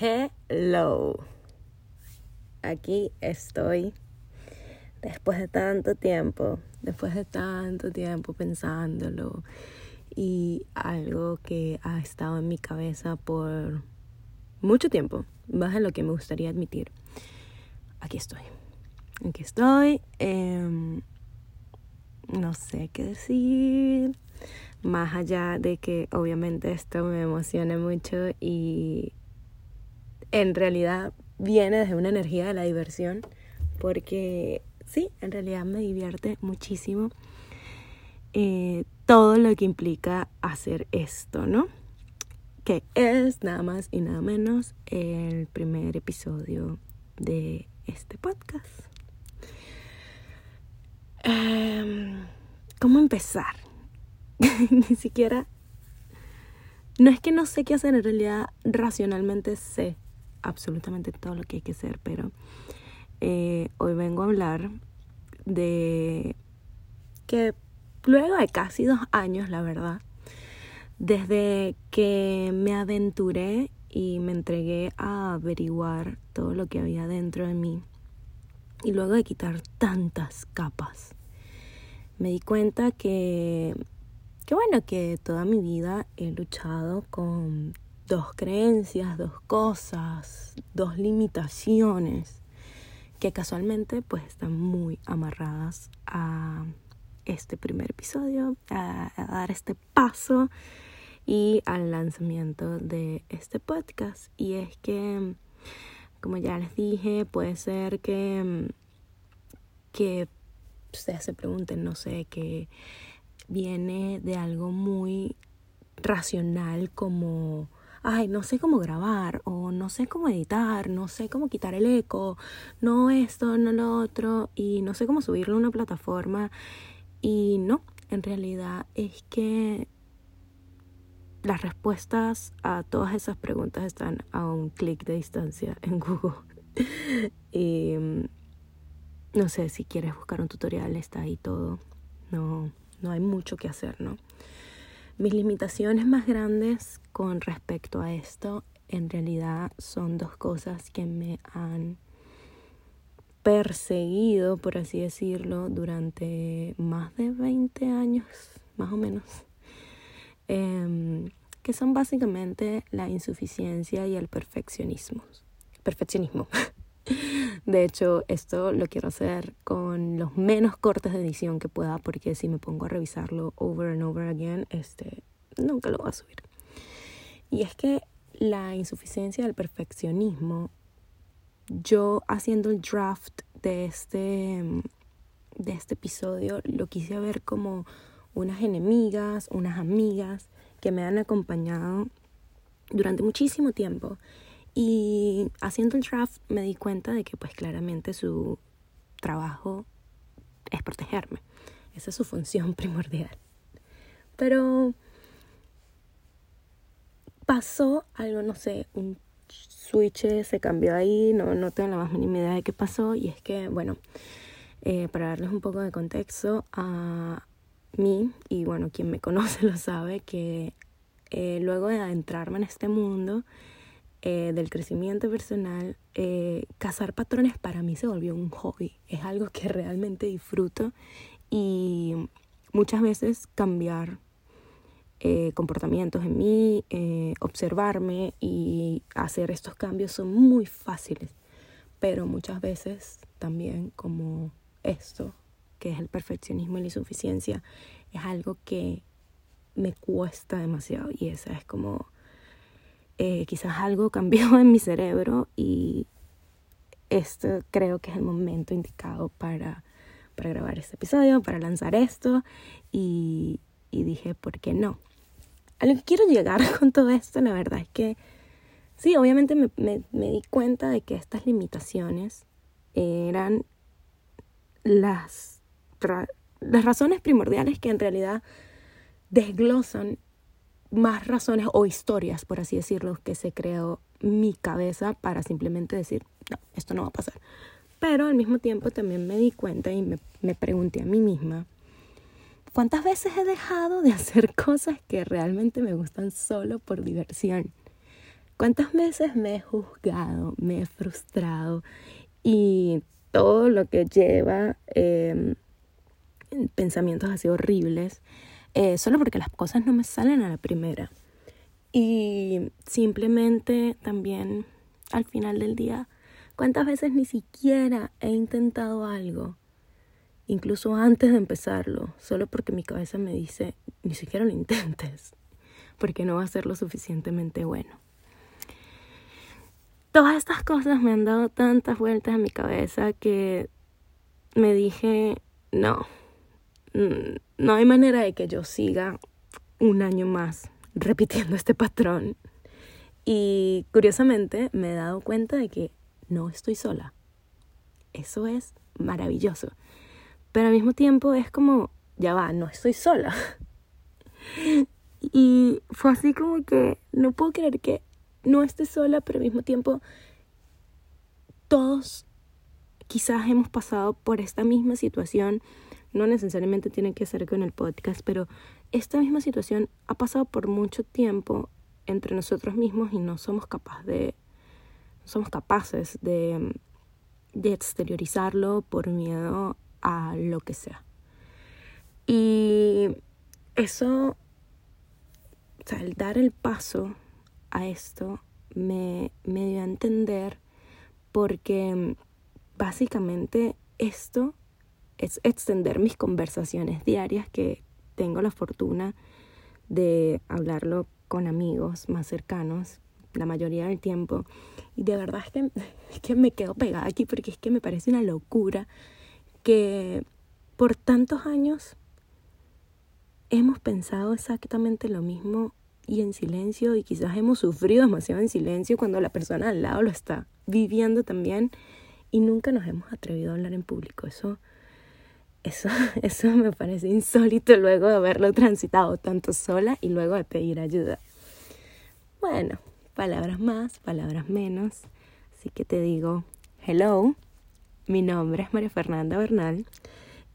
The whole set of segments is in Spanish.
Hello. Aquí estoy. Después de tanto tiempo, después de tanto tiempo pensándolo y algo que ha estado en mi cabeza por mucho tiempo, más de lo que me gustaría admitir. Aquí estoy. Aquí estoy. Em, no sé qué decir. Más allá de que obviamente esto me emociona mucho y en realidad viene desde una energía de la diversión, porque sí, en realidad me divierte muchísimo eh, todo lo que implica hacer esto, ¿no? Que es nada más y nada menos el primer episodio de este podcast. Em, ¿Cómo empezar? Ni siquiera... No es que no sé qué hacer, en realidad racionalmente sé absolutamente todo lo que hay que hacer, pero eh, hoy vengo a hablar de que luego de casi dos años, la verdad, desde que me aventuré y me entregué a averiguar todo lo que había dentro de mí, y luego de quitar tantas capas, me di cuenta que, que bueno, que toda mi vida he luchado con dos creencias, dos cosas, dos limitaciones que casualmente pues están muy amarradas a este primer episodio, a, dar este paso y al lanzamiento de este podcast. Y es que, como ya les dije, puede ser que, que ustedes se pregunten, no sé, que viene de algo muy racional como ay, no sé cómo grabar o no sé cómo editar, no sé cómo quitar el eco, no esto, no lo otro y no sé cómo subirlo a una plataforma. Y no, en realidad es que las respuestas a todas esas preguntas están a un clic de distancia en Google. y no sé, si quieres buscar un tutorial, está ahí todo. No, no hay mucho que hacer, ¿no? Mis limitaciones más grandes con respecto a esto en realidad son dos cosas que me han perseguido, por así decirlo, durante más de 20 años, más o menos, em, que son básicamente la insuficiencia y el perfeccionismo. Perfeccionismo. De hecho, esto lo quiero hacer con los menos cortes de edición que pueda, porque si me pongo a revisarlo over and over again, este, nunca lo voy a subir. Y es que la insuficiencia del perfeccionismo, yo haciendo el draft de este, de este episodio, lo quise ver como unas enemigas, unas amigas que me han acompañado durante muchísimo tiempo y haciendo el draft me di cuenta de que pues claramente su trabajo es protegerme. Esa es su función primordial. Pero pasó algo, no sé, un switch se cambió ahí, no, no tengo la más mínima idea de qué pasó. Y es que, bueno, eh, para darles un poco de contexto a mí, y bueno, quien me conoce lo sabe, que eh, luego de adentrarme en este mundo, eh, del crecimiento personal, eh, cazar patrones para mí se volvió un hobby. Es algo que realmente disfruto y muchas veces cambiar eh, comportamientos en mí, observarme y hacer estos cambios son muy fáciles. Pero muchas veces también como esto, que es el perfeccionismo y la insuficiencia, es algo que me cuesta demasiado y esa es como eh, quizás algo cambió en mi cerebro y esto creo que es el momento indicado para, para grabar este episodio, para lanzar esto y, dije, ¿por qué no? A lo que quiero llegar con todo esto, la verdad es que sí, obviamente me, me, me di cuenta de que estas limitaciones eran las, las razones primordiales que en realidad desglosan más razones o historias, por así decirlo, que se creó mi cabeza para simplemente decir, no, esto no va a pasar. Pero al mismo tiempo también me di cuenta y me, me pregunté a mí misma, ¿cuántas veces he dejado de hacer cosas que realmente me gustan solo por diversión? ¿Cuántas veces me he juzgado, me he frustrado y todo lo que lleva em, pensamientos así horribles, eh, solo porque las cosas no me salen a la primera? Y simplemente también al final del día, ¿cuántas veces ni siquiera he intentado algo? Incluso antes de empezarlo, solo porque mi cabeza me dice, ni siquiera lo intentes, porque no va a ser lo suficientemente bueno todas estas cosas me han dado tantas vueltas en mi cabeza que me dije, no, no hay manera de que yo siga un año más repitiendo este patrón. Y curiosamente me he dado cuenta de que no estoy sola. Eso es maravilloso. Pero al mismo tiempo es como, ya va, no estoy sola. Y fue así como que no puedo creer que no esté sola, pero al mismo tiempo todos quizás hemos pasado por esta misma situación. No necesariamente tiene que ser con el podcast, pero esta misma situación ha pasado por mucho tiempo entre nosotros mismos y no somos capaces de somos capaces de, de exteriorizarlo por miedo a lo que sea. Y eso, o sea, el dar el paso a esto me, me dio a entender porque básicamente esto es extender mis conversaciones diarias que tengo la fortuna de hablarlo con amigos más cercanos la mayoría del tiempo y de verdad es que, es que me quedo pegada aquí porque es que me parece una locura que por tantos años hemos pensado exactamente lo mismo y en silencio y quizás hemos sufrido demasiado en silencio cuando la persona al lado lo está viviendo también y nunca nos hemos atrevido a hablar en público. Eso, eso, eso me parece insólito luego de haberlo transitado tanto sola y luego de pedir ayuda. Bueno, palabras más, palabras menos. Así que te digo, hello, mi nombre es María Fernanda Bernal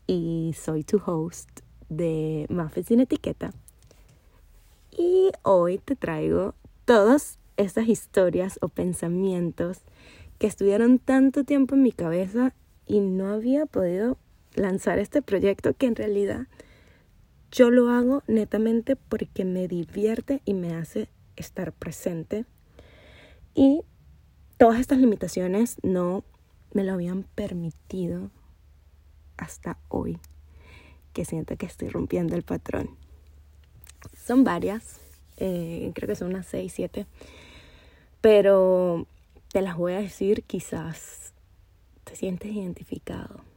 y soy tu host de Muffins sin etiqueta y hoy te traigo todas estas historias o pensamientos que estuvieron tanto tiempo en mi cabeza y no había podido lanzar este proyecto que en realidad yo lo hago netamente porque me divierte y me hace estar presente. Y todas estas limitaciones no me lo habían permitido hasta hoy, que siento que estoy rompiendo el patrón. Son varias, eh, creo que son unas 6, 7, pero te las voy a decir, quizás te sientes identificado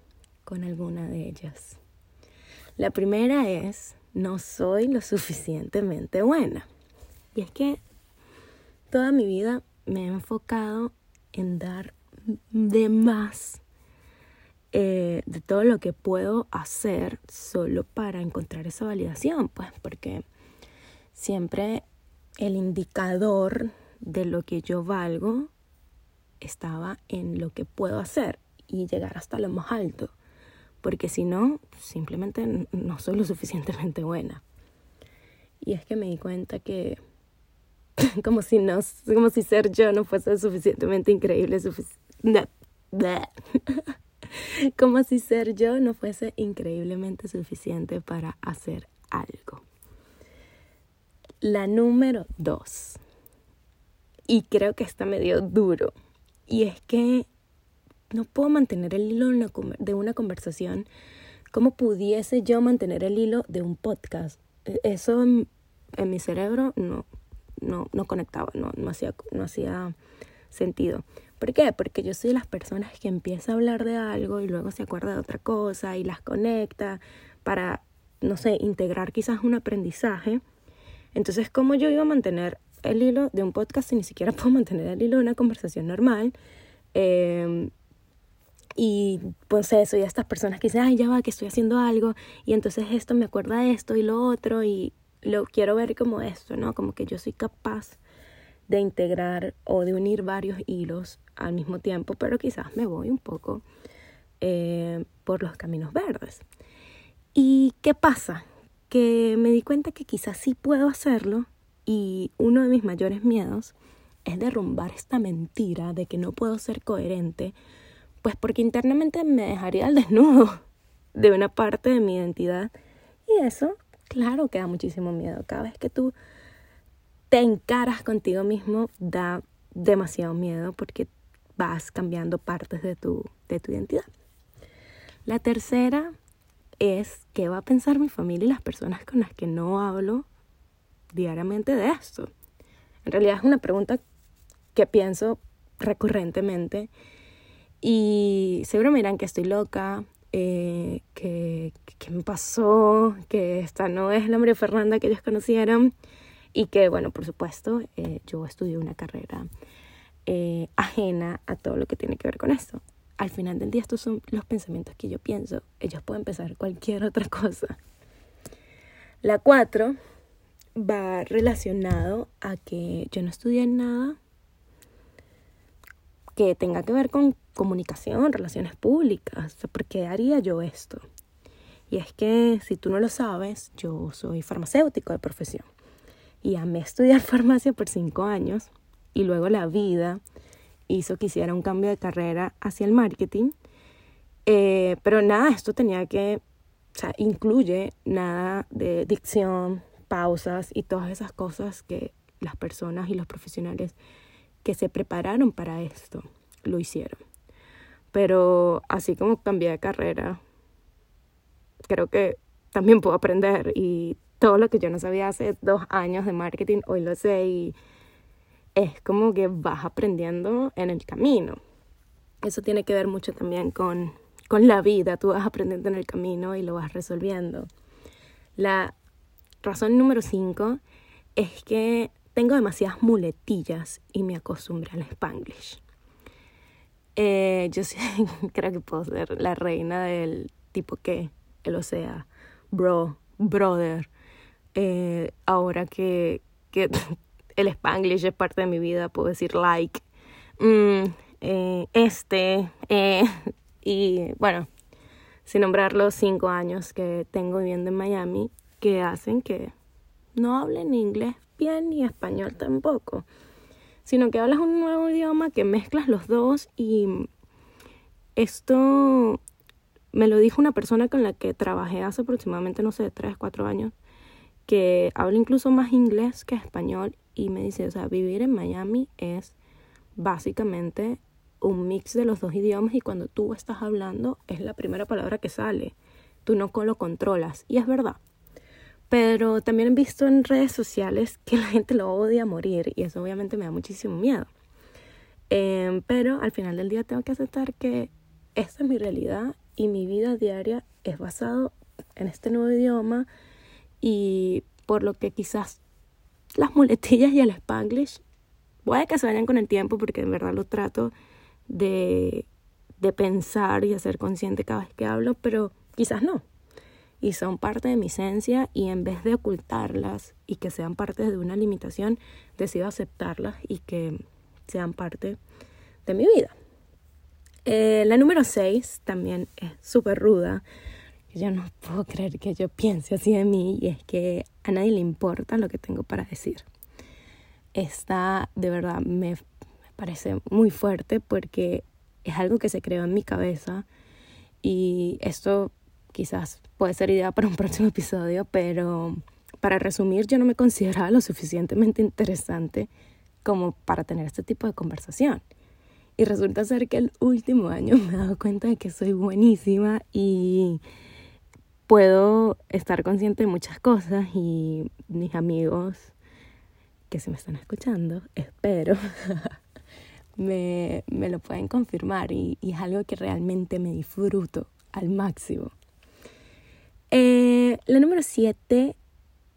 con alguna de ellas. La primera es, no soy lo suficientemente buena. Y es que toda mi vida me he enfocado en dar de más eh, de todo lo que puedo hacer solo para encontrar esa validación, pues porque siempre el indicador de lo que yo valgo estaba en lo que puedo hacer y llegar hasta lo más alto, porque si no, simplemente no soy lo suficientemente buena. Y es que me di cuenta que como si no, como si ser yo no fuese suficientemente increíble, como si ser yo no fuese increíblemente suficiente para hacer algo. La número dos. Y creo que está medio duro. Y es que no puedo mantener el hilo de una conversación como pudiese yo mantener el hilo de un podcast. E, eso en, mi cerebro no, no, no conectaba, no, no, hacía, no hacía sentido. ¿Por qué? Porque yo soy de las personas que empieza a hablar de algo y luego se acuerda de otra cosa y las conecta para, no sé, integrar quizás un aprendizaje entonces, ¿cómo yo iba a mantener el hilo de un podcast si ni siquiera puedo mantener el hilo de una conversación normal? Em, y pues eso, y estas personas que dicen, ay, ya va, que estoy haciendo algo, y entonces esto me acuerda de esto y lo otro, y lo quiero ver como esto, ¿no? Como que yo soy capaz de integrar o de unir varios hilos al mismo tiempo, pero quizás me voy un poco eh, por los caminos verdes. ¿Y qué pasa? que me di cuenta que quizás sí puedo hacerlo y uno de mis mayores miedos es derrumbar esta mentira de que no puedo ser coherente, pues porque internamente me dejaría al desnudo de una parte de mi identidad. Y eso, claro que da muchísimo miedo. Cada vez que tú te encaras contigo mismo, da demasiado miedo porque vas cambiando partes de tu, de tu identidad. La tercera es qué va a pensar mi familia y las personas con las que no hablo diariamente de esto. En realidad es una pregunta que pienso recurrentemente y seguro me dirán que estoy loca, eh, que, que, me pasó, que esta no es la María Fernanda que ellos conocieron y que, bueno, por supuesto, eh, yo estudié una carrera eh, ajena a todo lo que tiene que ver con esto. Al final del día estos son los pensamientos que yo pienso. Ellos pueden pensar cualquier otra cosa. La cuatro va relacionado a que yo no estudié nada que tenga que ver con comunicación, relaciones públicas. ¿Por qué haría yo esto? Y es que si tú no lo sabes, yo soy farmacéutico de profesión y amé estudiar farmacia por cinco años y luego la vida hizo que hiciera un cambio de carrera hacia el marketing. Eh, pero nada, esto tenía que, o sea, incluye nada de dicción, pausas y todas esas cosas que las personas y los profesionales que se prepararon para esto lo hicieron. Pero así como cambié de carrera, creo que también puedo aprender y todo lo que yo no sabía hace dos años de marketing, hoy lo sé y es como que vas aprendiendo en el camino. Eso tiene que ver mucho también con, con la vida, tú vas aprendiendo en el camino y lo vas resolviendo. La razón número cinco es que tengo demasiadas muletillas y me acostumbré al spanglish. Eh, yo sí, creo que puedo ser la reina del tipo que, el o sea, bro, brother. Eh, ahora que, que el spanglish es parte de mi vida, puedo decir like, mm, eh, este, eh, y bueno, sin nombrar los cinco años que tengo viviendo en Miami, que hacen que no hable ni inglés bien ni español tampoco, sino que hablas un nuevo idioma que mezclas los dos y esto me lo dijo una persona con la que trabajé hace aproximadamente, no sé, tres, cuatro años, que habla incluso más inglés que español y me dice, o sea, vivir en Miami es básicamente un mix de los dos idiomas y cuando tú estás hablando es la primera palabra que sale. Tú no lo controlas. Y es verdad. Pero también he visto en redes sociales que la gente lo odia morir y eso obviamente me da muchísimo miedo. Em, pero al final del día tengo que aceptar que esta es mi realidad y mi vida diaria es basado en este nuevo idioma y por lo que quizás las muletillas y el spanglish puede que se vayan con el tiempo porque en verdad lo trato de, de pensar y ser consciente cada vez que hablo, pero quizás no. Y son parte de mi esencia y en vez de ocultarlas y que sean parte de una limitación, decido aceptarlas y que sean parte de mi vida. Eh, la número 6 también es súper ruda yo no puedo creer que yo piense así de mí y es que a nadie le importa lo que tengo para decir. Esta de verdad me, parece muy fuerte porque es algo que se creó en mi cabeza y esto quizás puede ser idea para un próximo episodio, pero para resumir yo no me consideraba lo suficientemente interesante como para tener este tipo de conversación. Y resulta ser que el último año me he dado cuenta de que soy buenísima y puedo estar consciente de muchas cosas y mis amigos que se me están escuchando, espero, me, me, lo pueden confirmar y, es algo que realmente me disfruto al máximo. Eh, la número siete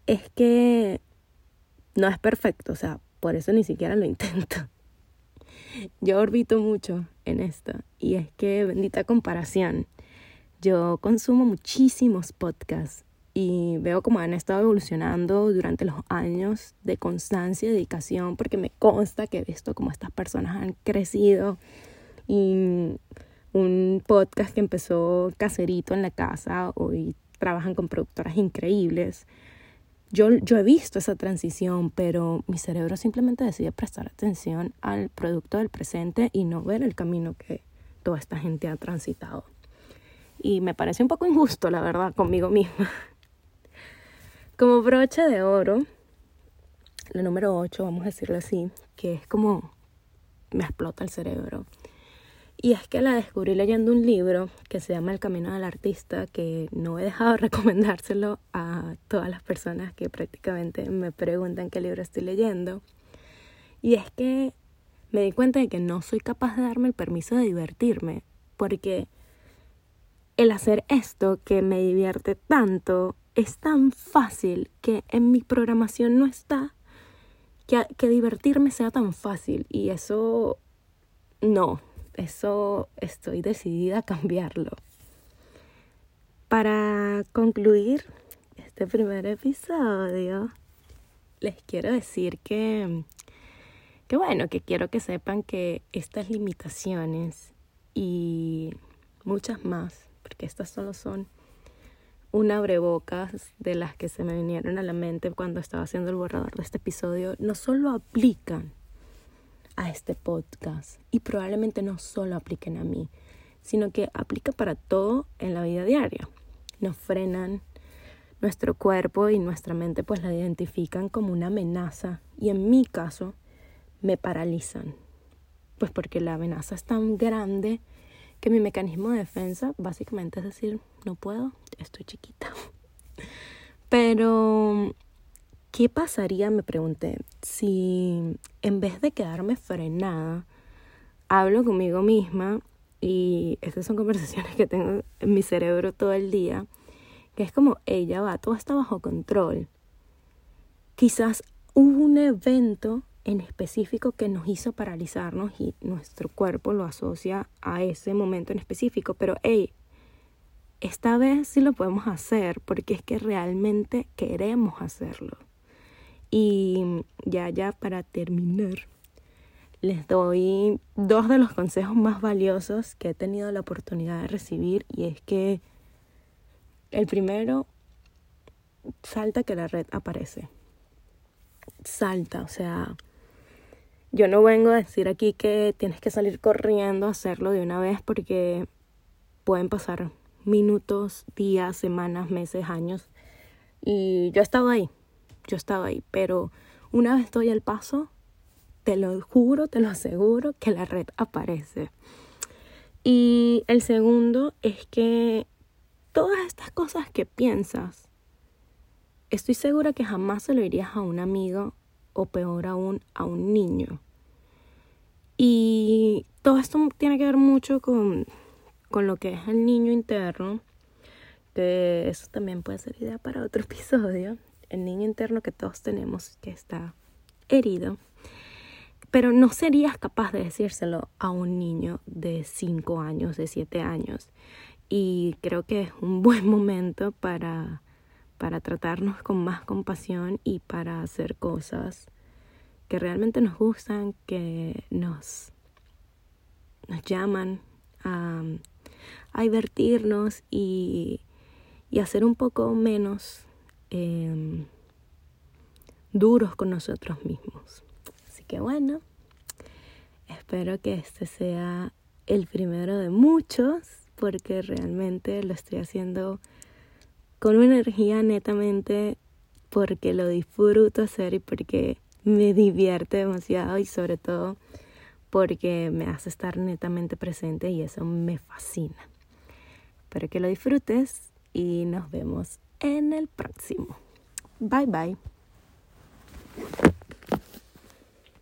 es que no es perfecto, o sea, por eso ni siquiera lo intento. Yo orbito mucho en esto y es que bendita comparación yo consumo muchísimos podcasts y veo cómo han estado evolucionando durante los años de constancia y dedicación, porque me consta que he visto cómo estas personas han crecido. Y un podcast que empezó caserito en la casa, hoy trabajan con productoras increíbles. yo, yo he visto esa transición, pero mi cerebro simplemente decide prestar atención al producto del presente y no ver el camino que toda esta gente ha transitado. Y me parece un poco injusto, la verdad, conmigo misma. Como broche de oro, la número 8, vamos a decirlo así, que es como me explota el cerebro. Y es que la descubrí leyendo un libro que se llama El Camino del Artista, que no he dejado de recomendárselo a todas las personas que prácticamente me preguntan qué libro estoy leyendo. Y es que me di cuenta de que no soy capaz de darme el permiso de divertirme, porque el hacer esto que me divierte tanto es tan fácil que en mi programación no está que, que divertirme sea tan fácil y eso no, eso estoy decidida a cambiarlo. Para concluir este primer episodio, les quiero decir que, que bueno, que quiero que sepan que estas limitaciones y muchas más, porque estas solo son una abrebocas de las que se me vinieron a la mente cuando estaba haciendo el borrador de este episodio, no solo aplican a este podcast y probablemente no solo apliquen a mí, sino que aplica para todo en la vida diaria. Nos frenan nuestro cuerpo y nuestra mente pues la identifican como una amenaza y en mi caso me paralizan. Pues porque la amenaza es tan grande que mi mecanismo de defensa básicamente es decir, no puedo, estoy chiquita. Pero ¿Qué pasaría, me pregunté, si en vez de quedarme frenada, hablo conmigo misma y estas son conversaciones que tengo en mi cerebro todo el día, que es como, ella va, todo está bajo control. Quizás hubo un evento en específico que nos hizo paralizarnos y nuestro cuerpo lo asocia a ese momento en específico, pero hey, esta vez sí lo podemos hacer porque es que realmente queremos hacerlo. Y ya, ya para terminar, les doy dos de los consejos más valiosos que he tenido la oportunidad de recibir y es que el primero, salta que la red aparece. Salta, o sea, yo no vengo a decir aquí que tienes que salir corriendo a hacerlo de una vez porque pueden pasar minutos, días, semanas, meses, años. Y yo he estado ahí, yo estaba ahí, pero una vez estoy al paso, te lo juro, te lo aseguro, que la red aparece. Y el segundo es que todas estas cosas que piensas, estoy segura que jamás se lo dirías a un amigo o peor aún a un niño. Y todo esto tiene que ver mucho con, con lo que es el niño interno, que eso también puede ser idea para otro episodio el niño interno que todos tenemos que está herido, pero no serías capaz de decírselo a un niño de 5 años, de 7 años. Y creo que es un buen momento para, para tratarnos con más compasión y para hacer cosas que realmente nos gustan, que nos, nos llaman a, a divertirnos y, y hacer un poco menos Em, duros con nosotros mismos. Así que bueno, espero que este sea el primero de muchos, porque realmente lo estoy haciendo con una energía netamente porque lo disfruto hacer y porque me divierte demasiado y sobre todo porque me hace estar netamente presente y eso me fascina. Espero que lo disfrutes y nos vemos e nel prossimo. Bye bye.